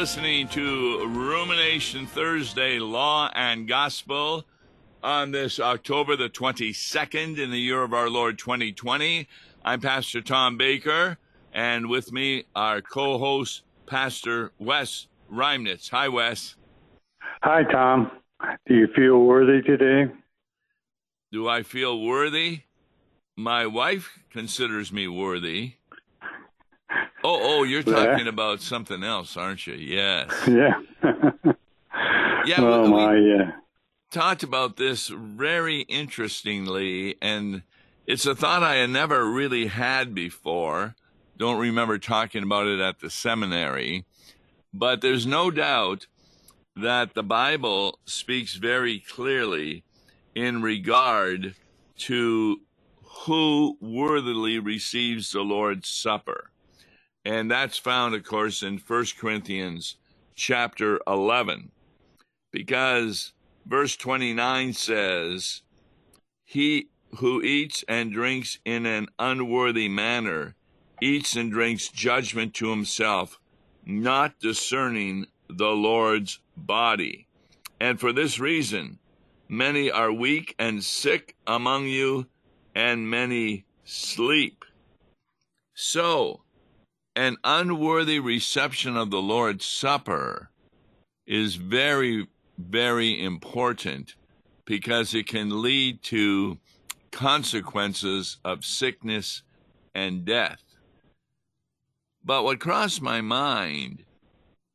listening to Rumination Thursday Law and Gospel on this October the 22nd in the year of our Lord 2020. I'm Pastor Tom Baker, and with me, our co host, Pastor Wes Reimnitz. Hi, Wes. Hi, Tom. Do you feel worthy today? Do I feel worthy? My wife considers me worthy. Oh, oh, you're talking about something else, aren't you? Yes. Yeah. yeah. Oh we, my, yeah. Talked about this very interestingly, and it's a thought I had never really had before. Don't remember talking about it at the seminary, but there's no doubt that the Bible speaks very clearly in regard to who worthily receives the Lord's Supper. And that's found, of course, in 1 Corinthians chapter 11, because verse 29 says, He who eats and drinks in an unworthy manner eats and drinks judgment to himself, not discerning the Lord's body. And for this reason, many are weak and sick among you, and many sleep. So, an unworthy reception of the Lord's Supper is very, very important because it can lead to consequences of sickness and death. But what crossed my mind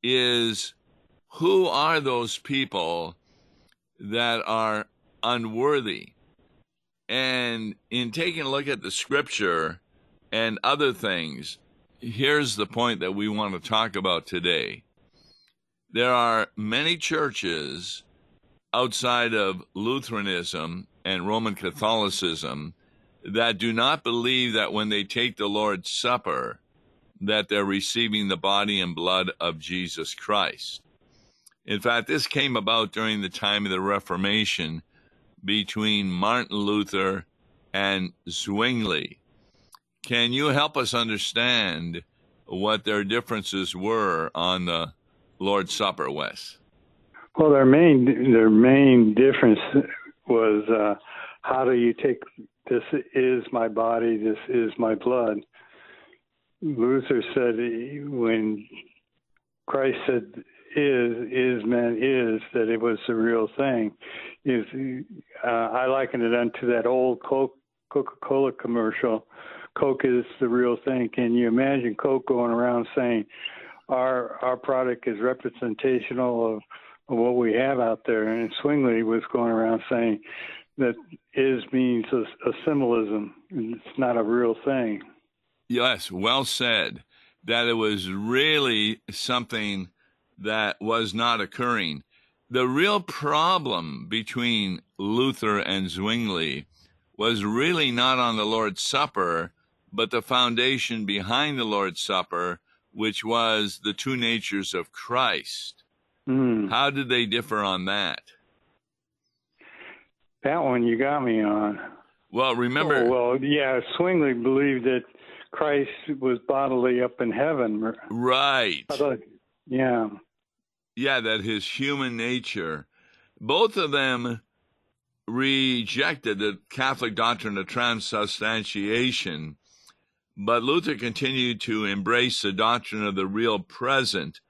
is who are those people that are unworthy? And in taking a look at the scripture and other things, here's the point that we want to talk about today. There are many churches outside of Lutheranism and Roman Catholicism that do not believe that when they take the Lord's Supper that they're receiving the body and blood of Jesus Christ. In fact, this came about during the time of the Reformation between Martin Luther and Zwingli. Can you help us understand what their differences were on the Lord's Supper, Wes? Well, their main their main difference was uh, how do you take this is my body, this is my blood. Luther said when Christ said is is meant is that it was the real thing. Is uh, I liken it unto that old Coca Cola commercial Coke is the real thing. Can you imagine Coke going around saying our our product is representational of, of what we have out there? And Zwingli was going around saying that is means a, a symbolism. It's not a real thing. Yes, well said. That it was really something that was not occurring. The real problem between Luther and Zwingli was really not on the Lord's Supper, but the foundation behind the Lord's Supper, which was the two natures of Christ. Mm. How did they differ on that? That one you got me on. Well, remember. Oh, well, yeah, Zwingli believed that Christ was bodily up in heaven. Right. Thought, yeah. Yeah, that his human nature, both of them rejected the Catholic doctrine of transubstantiation but Luther continued to embrace the doctrine of the real present,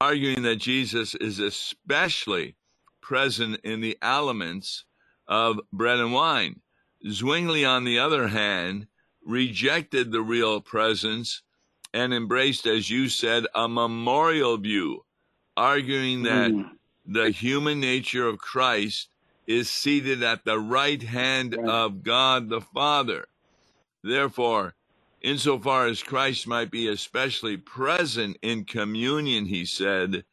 arguing that Jesus is especially present in the elements of bread and wine. Zwingli, on the other hand, rejected the real presence and embraced, as you said, a memorial view, arguing that mm. the human nature of Christ is seated at the right hand of God the Father. Therefore, insofar as Christ might be especially present in communion, he said,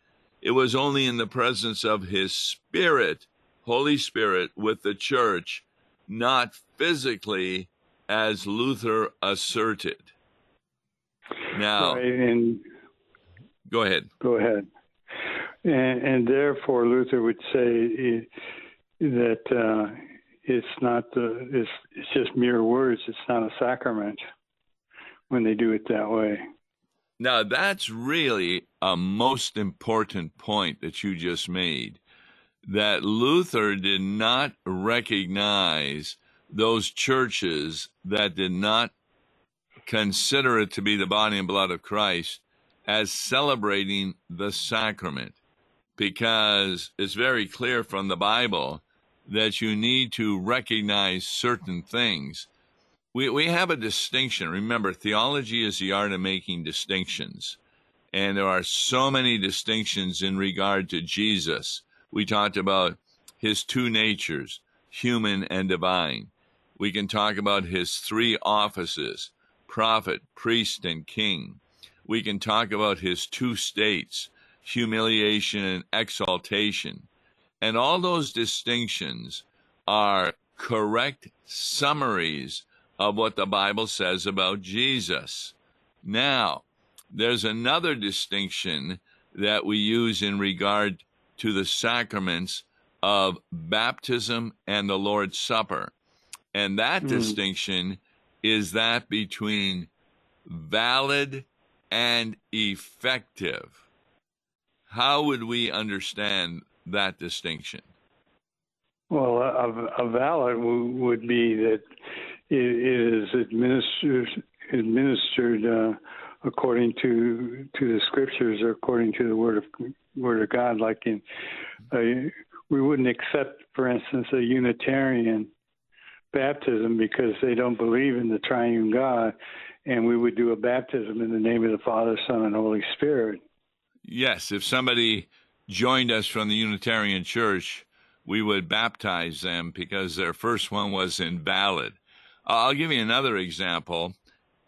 it was only in the presence of his Spirit, Holy Spirit, with the church, not physically, as Luther asserted. Now, right, and go ahead. Go ahead. And, and therefore, Luther would say that uh, it's not the it's, it's just mere words. It's not a sacrament when they do it that way. Now, that's really a most important point that you just made that Luther did not recognize those churches that did not consider it to be the body and blood of Christ as celebrating the sacrament because it's very clear from the Bible that you need to recognize certain things. We, we have a distinction. Remember, theology is the art of making distinctions. And there are so many distinctions in regard to Jesus. We talked about his two natures, human and divine. We can talk about his three offices prophet, priest, and king. We can talk about his two states, humiliation and exaltation. And all those distinctions are correct summaries of what the Bible says about Jesus. Now, there's another distinction that we use in regard to the sacraments of baptism and the Lord's Supper. And that mm. distinction is that between valid and effective. How would we understand that distinction? Well, a, a valid would be that is administered administered uh, according to to the scriptures or according to the word of word of God. Like in, uh, we wouldn't accept, for instance, a Unitarian baptism because they don't believe in the triune God, and we would do a baptism in the name of the Father, Son, and Holy Spirit. Yes, if somebody joined us from the Unitarian Church, we would baptize them because their first one was invalid. I'll give you another example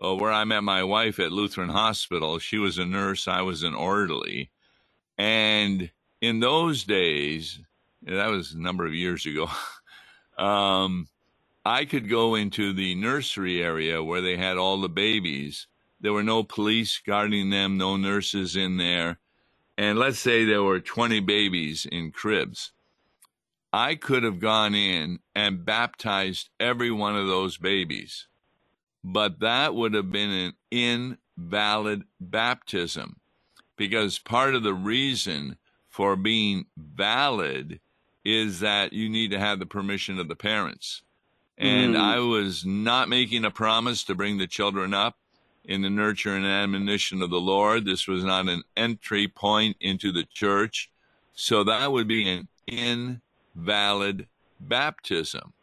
uh, where I met my wife at Lutheran Hospital. She was a nurse, I was an orderly. And in those days, that was a number of years ago, um, I could go into the nursery area where they had all the babies. There were no police guarding them, no nurses in there. And let's say there were 20 babies in cribs. I could have gone in and baptized every one of those babies, but that would have been an invalid baptism because part of the reason for being valid is that you need to have the permission of the parents. And mm. I was not making a promise to bring the children up in the nurture and admonition of the Lord. This was not an entry point into the church. So that would be an invalid baptism.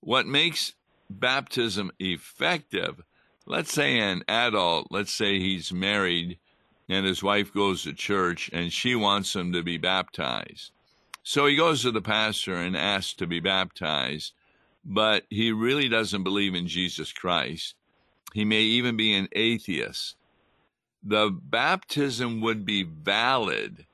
What makes baptism effective, let's say an adult, let's say he's married and his wife goes to church and she wants him to be baptized. So he goes to the pastor and asks to be baptized but he really doesn't believe in Jesus Christ. He may even be an atheist. The baptism would be valid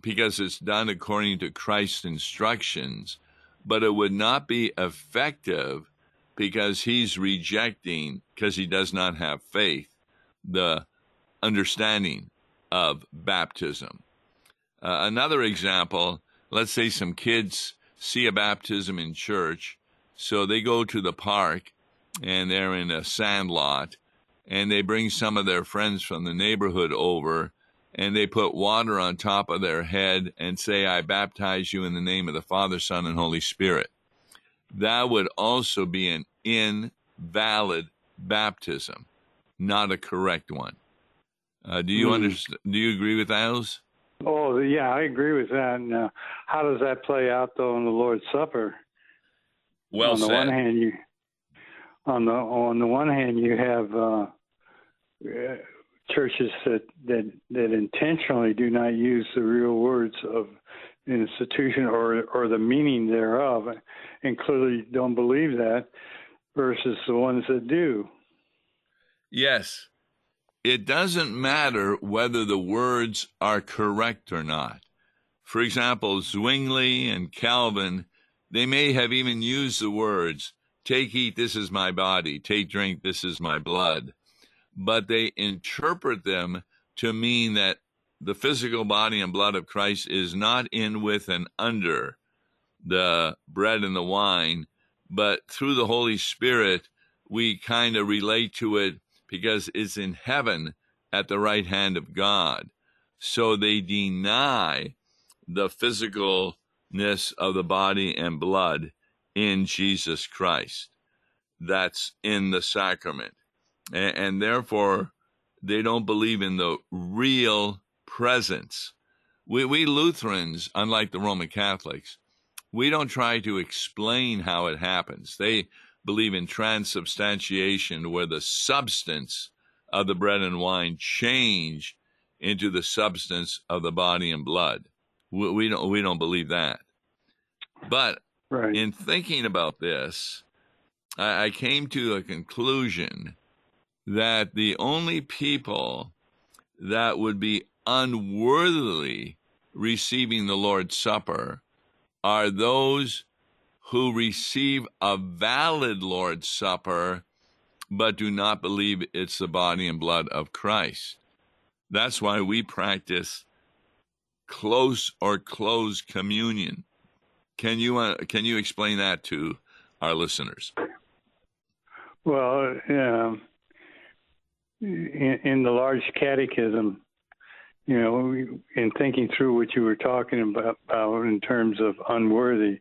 because it's done according to Christ's instructions, but it would not be effective because he's rejecting, because he does not have faith, the understanding of baptism. Uh, another example let's say some kids see a baptism in church so they go to the park and they're in a sand lot and they bring some of their friends from the neighborhood over and they put water on top of their head and say, I baptize you in the name of the Father, Son, and Holy Spirit. That would also be an invalid baptism, not a correct one. Uh, do you mm. understand? Do you agree with those? Oh, yeah, I agree with that. And, uh, how does that play out though in the Lord's Supper? Well on the said. one hand, you on the on the one hand you have uh, churches that, that that intentionally do not use the real words of institution or or the meaning thereof, and clearly don't believe that, versus the ones that do. Yes, it doesn't matter whether the words are correct or not. For example, Zwingli and Calvin they may have even used the words, Take, eat, this is my body, take, drink, this is my blood. But they interpret them to mean that the physical body and blood of Christ is not in with and under the bread and the wine, but through the Holy Spirit, we kind of relate to it because it's in heaven at the right hand of God. So they deny the physicalness of the body and blood in Jesus Christ. That's in the sacrament. And, and therefore, they don't believe in the real presence. We, we Lutherans, unlike the Roman Catholics, we don't try to explain how it happens. They believe in transubstantiation, where the substance of the bread and wine change into the substance of the body and blood. We, we don't we don't believe that. But right. in thinking about this, I, I came to a conclusion that the only people that would be unworthily receiving the Lord's Supper are those who receive a valid Lord's Supper but do not believe it's the body and blood of Christ. That's why we practice close or closed communion. Can you uh, can you explain that to our listeners? Well, um, in, in, the large catechism, you know, in thinking through what you were talking about, in terms of unworthy,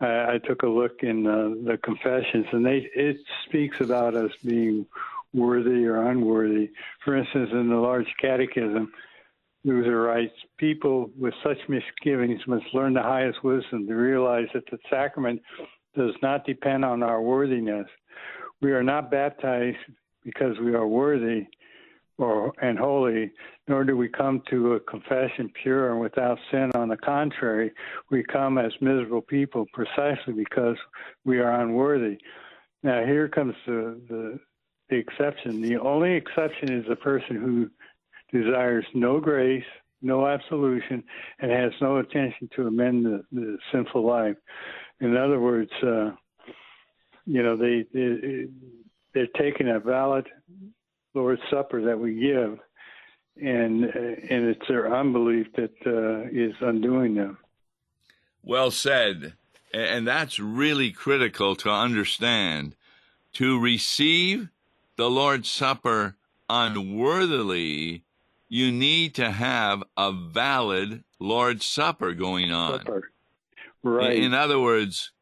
I, I took a look in uh, the confessions, and they it speaks about us being worthy or unworthy. For instance, in the large catechism, Luther writes, People with such misgivings must learn the highest wisdom to realize that the sacrament does not depend on our worthiness. We are not baptized because we are worthy or and holy, nor do we come to a confession pure and without sin. On the contrary, we come as miserable people precisely because we are unworthy. Now here comes the, the the exception. The only exception is the person who desires no grace, no absolution, and has no intention to amend the, the sinful life. In other words, uh, you know, they, they they're taking a valid Lord's Supper that we give, and and it's their unbelief that uh, is undoing them. Well said, and that's really critical to understand. To receive the Lord's Supper unworthily, you need to have a valid Lord's Supper going on. Supper. Right. In, in other words,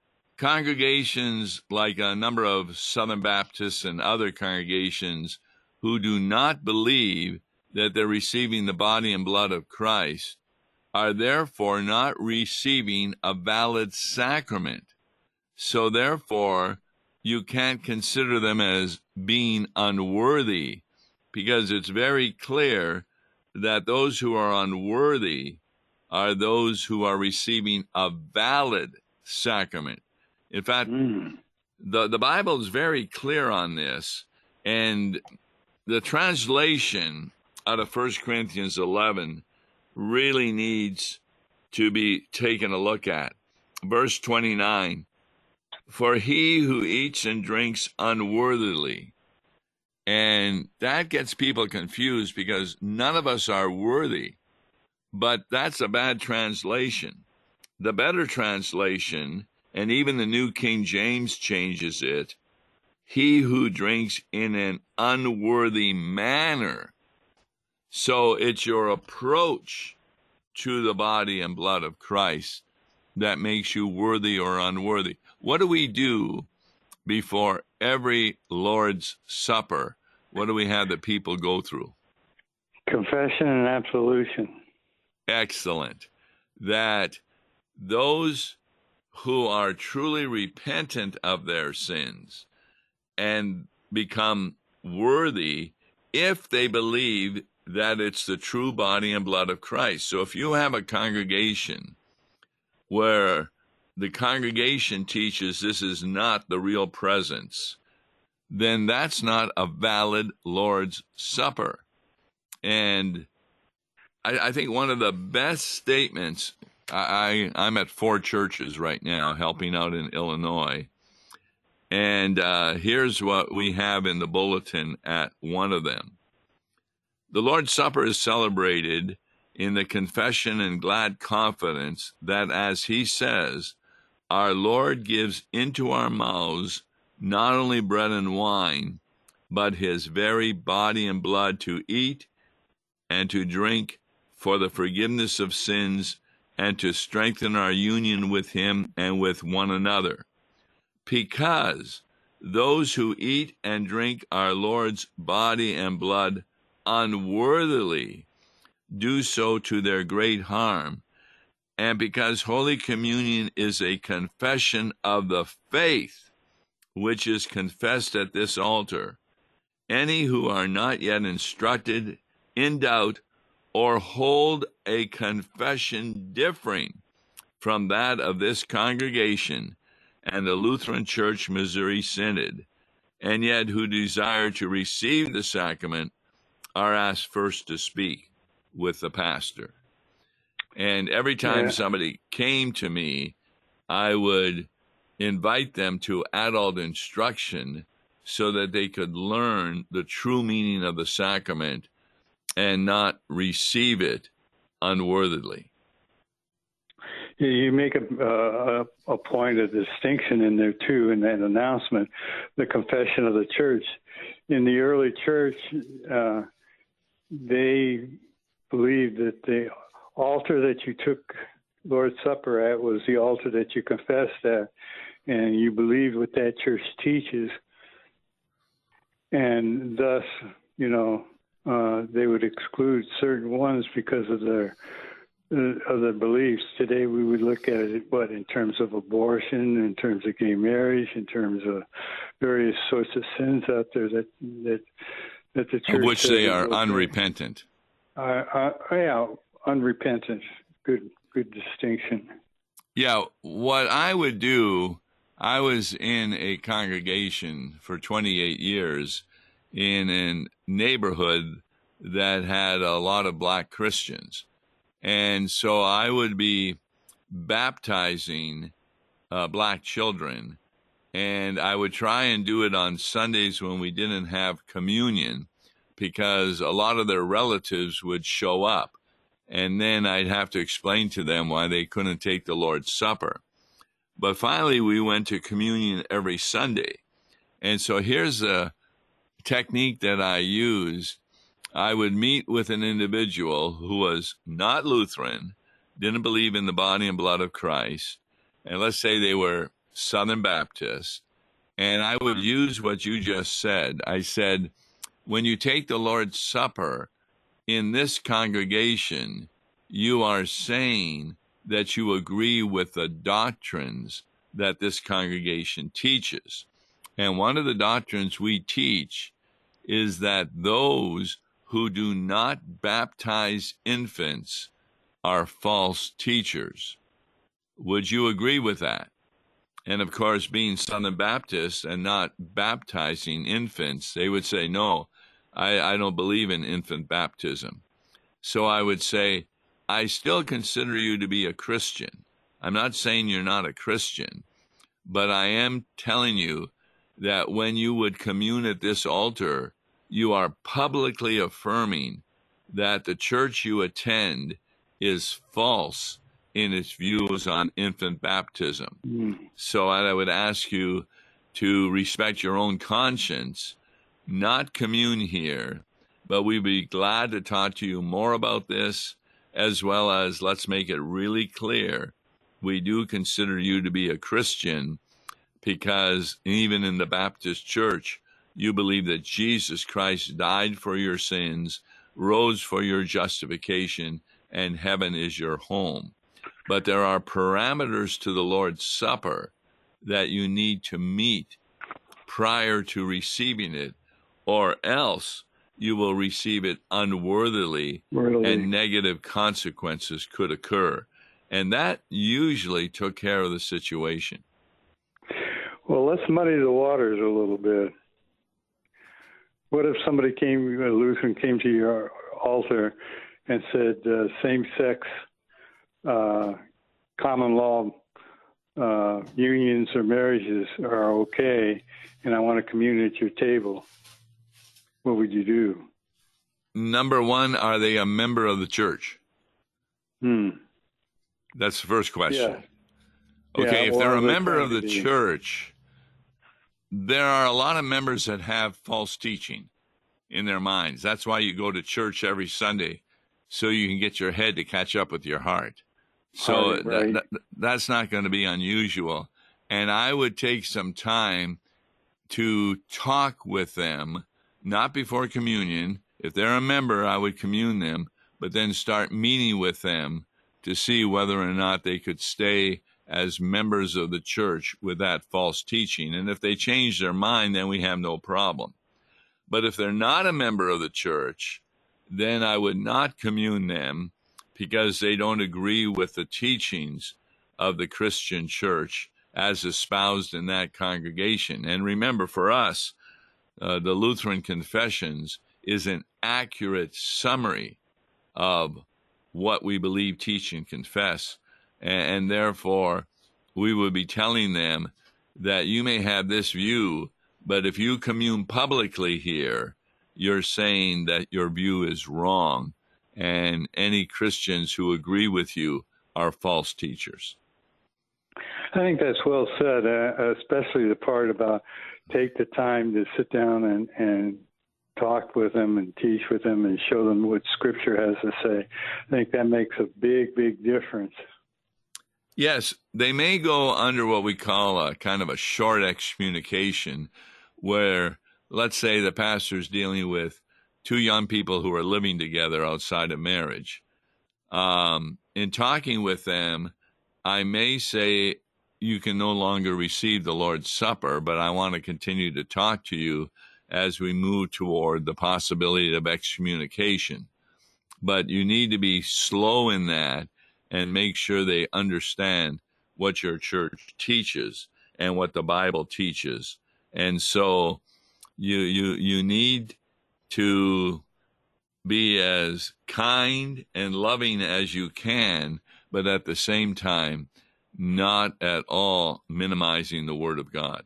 congregations like a number of Southern Baptists and other congregations who do not believe that they're receiving the body and blood of Christ are therefore not receiving a valid sacrament. So therefore, you can't consider them as being unworthy because it's very clear that those who are unworthy are those who are receiving a valid sacrament. In fact, mm. the, the Bible is very clear on this. And the translation out of 1 Corinthians 11 really needs to be taken a look at. Verse 29 For he who eats and drinks unworthily, and that gets people confused because none of us are worthy. But that's a bad translation. The better translation, and even the New King James changes it, he who drinks in an unworthy manner. So it's your approach to the body and blood of Christ that makes you worthy or unworthy. What do we do before every Lord's Supper? What do we have the people go through? Confession and absolution. Excellent. That those who are truly repentant of their sins and become worthy if they believe that it's the true body and blood of Christ. So if you have a congregation where the congregation teaches this is not the real presence, then that's not a valid Lord's Supper. And I, I think one of the best statements, I, I'm at four churches right now helping out in Illinois. And uh, here's what we have in the bulletin at one of them. The Lord's Supper is celebrated in the confession and glad confidence that, as he says, our Lord gives into our mouths not only bread and wine, but his very body and blood to eat and to drink for the forgiveness of sins and to strengthen our union with him and with one another. Because those who eat and drink our Lord's body and blood unworthily do so to their great harm. And because Holy Communion is a confession of the faith which is confessed at this altar, any who are not yet instructed, in doubt, or hold a confession differing from that of this congregation and the Lutheran Church Missouri Synod, and yet who desire to receive the sacrament are asked first to speak with the pastor. And every time yeah. somebody came to me, I would invite them to adult instruction so that they could learn the true meaning of the sacrament and not receive it unworthily. You make a, uh, a point of distinction in there too in that announcement, the confession of the church. In the early church, uh, they believed that the altar that you took Lord's Supper at was the altar that you confessed at, and you believed what that church teaches, and thus, you know, uh, they would exclude certain ones because of their uh, of their beliefs. Today, we would look at it, what in terms of abortion, in terms of gay marriage, in terms of various sorts of sins out there that that that the church of which they are unrepentant. Uh, uh, yeah, unrepentant. Good, good distinction. Yeah, what I would do, I was in a congregation for 28 years in a neighborhood that had a lot of black Christians. And so I would be baptizing uh, black children, and I would try and do it on Sundays when we didn't have communion because a lot of their relatives would show up. And then I'd have to explain to them why they couldn't take the Lord's Supper. But finally, we went to communion every Sunday. And so here's a technique that I use, I would meet with an individual who was not Lutheran, didn't believe in the body and blood of Christ, and let's say they were Southern Baptist, and I would use what you just said. I said, when you take the Lord's Supper in this congregation, you are saying that you agree with the doctrines that this congregation teaches. And one of the doctrines we teach is that those who do not baptize infants are false teachers. Would you agree with that? And of course, being Southern Baptists and not baptizing infants, they would say, no, I, I don't believe in infant baptism. So I would say, I still consider you to be a Christian. I'm not saying you're not a Christian, but I am telling you that when you would commune at this altar, you are publicly affirming that the church you attend is false in its views on infant baptism. Mm. So I would ask you to respect your own conscience, not commune here, but we'd be glad to talk to you more about this, as well as let's make it really clear we do consider you to be a Christian because even in the Baptist church, you believe that Jesus Christ died for your sins, rose for your justification, and heaven is your home. But there are parameters to the Lord's Supper that you need to meet prior to receiving it, or else you will receive it unworthily and negative consequences could occur. And that usually took care of the situation. Let's muddy the waters a little bit. What if somebody came, a Lutheran came to your altar and said uh, same-sex uh, common law uh, unions or marriages are okay, and I want to commune at your table? What would you do? Number one, are they a member of the church? Hmm. That's the first question. Yeah. Okay, yeah, if they're a member of the church, there are a lot of members that have false teaching in their minds. That's why you go to church every Sunday, so you can get your head to catch up with your heart. So Right, right. that, that, that's not going to be unusual. And I would take some time to talk with them, not before communion. If they're a member, I would commune them, but then start meeting with them to see whether or not they could stay as members of the church with that false teaching. And if they change their mind, then we have no problem. But if they're not a member of the church, then I would not commune them because they don't agree with the teachings of the Christian church as espoused in that congregation. And remember, for us, uh, the Lutheran Confessions is an accurate summary of what we believe, teach, and confess. And, and therefore, we would be telling them that you may have this view, but if you commune publicly here, you're saying that your view is wrong. And any Christians who agree with you are false teachers. I think that's well said, uh, especially the part about take the time to sit down and, and talk with them and teach with them and show them what Scripture has to say. I think that makes a big, big difference. Yes, they may go under what we call a kind of a short excommunication, where let's say the pastor is dealing with two young people who are living together outside of marriage. Um, in talking with them, I may say, You can no longer receive the Lord's Supper, but I want to continue to talk to you as we move toward the possibility of excommunication. But you need to be slow in that and make sure they understand what your church teaches and what the Bible teaches. And so you you you need to be as kind and loving as you can, but at the same time not at all minimizing the word of God.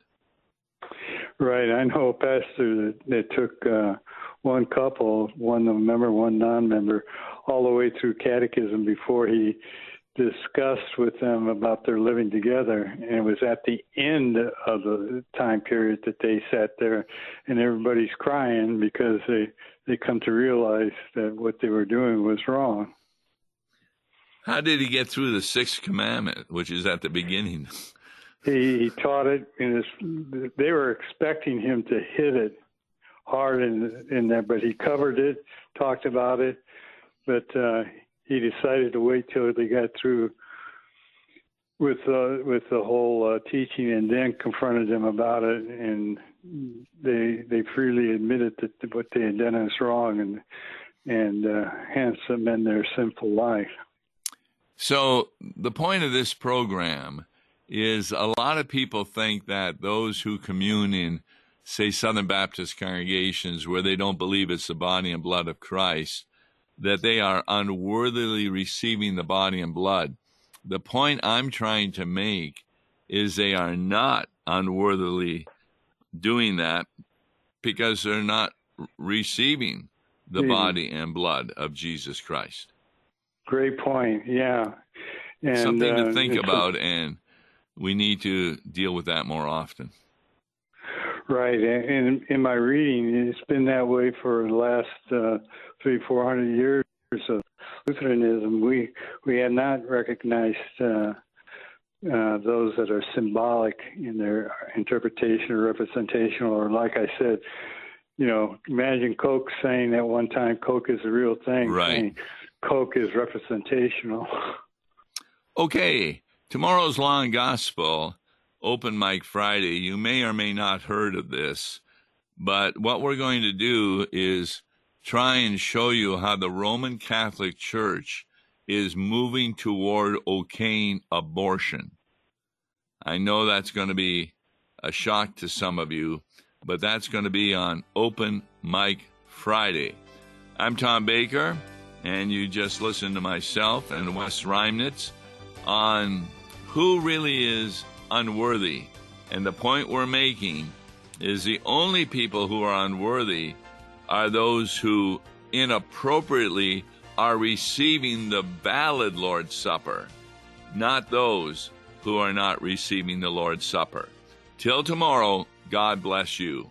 Right. I know a pastor that, took uh, one couple, one member, one non-member, all the way through catechism before he discussed with them about their living together. And it was at the end of the time period that they sat there, and everybody's crying because they they come to realize that what they were doing was wrong. How did he get through the sixth commandment, which is at the beginning? He, he taught it, and his, they were expecting him to hit it hard in in there, but he covered it, talked about it, but uh, he decided to wait till they got through with uh, with the whole uh, teaching, and then confronted them about it, and they they freely admitted that what they had done is wrong, and and uh, hence amend their sinful life. So the point of this program is a lot of people think that those who commune in, say, Southern Baptist congregations where they don't believe it's the body and blood of Christ, that they are unworthily receiving the body and blood. The point I'm trying to make is they are not unworthily doing that because they're not receiving the Mhm. body and blood of Jesus Christ. Great point. Yeah, and Something uh, to think it's a- about, and we need to deal with that more often. Right, and in, in my reading, it's been that way for the last uh, three, four hundred years of Lutheranism. We we have not recognized uh, uh, those that are symbolic in their interpretation or representation, or like I said, you know, imagine Coke saying at one time Coke is the real thing, Right. Coke is representational. Okay, tomorrow's Law and Gospel, Open Mic Friday. You may or may not heard of this, but what we're going to do is try and show you how the Roman Catholic Church is moving toward okaying abortion. I know that's going to be a shock to some of you, but that's going to be on Open Mic Friday. I'm Tom Baker, and you just listened to myself and Wes Reimnitz on who really is unworthy. And the point we're making is the only people who are unworthy are those who inappropriately are receiving the valid Lord's Supper, not those who are not receiving the Lord's Supper. Till tomorrow, God bless you.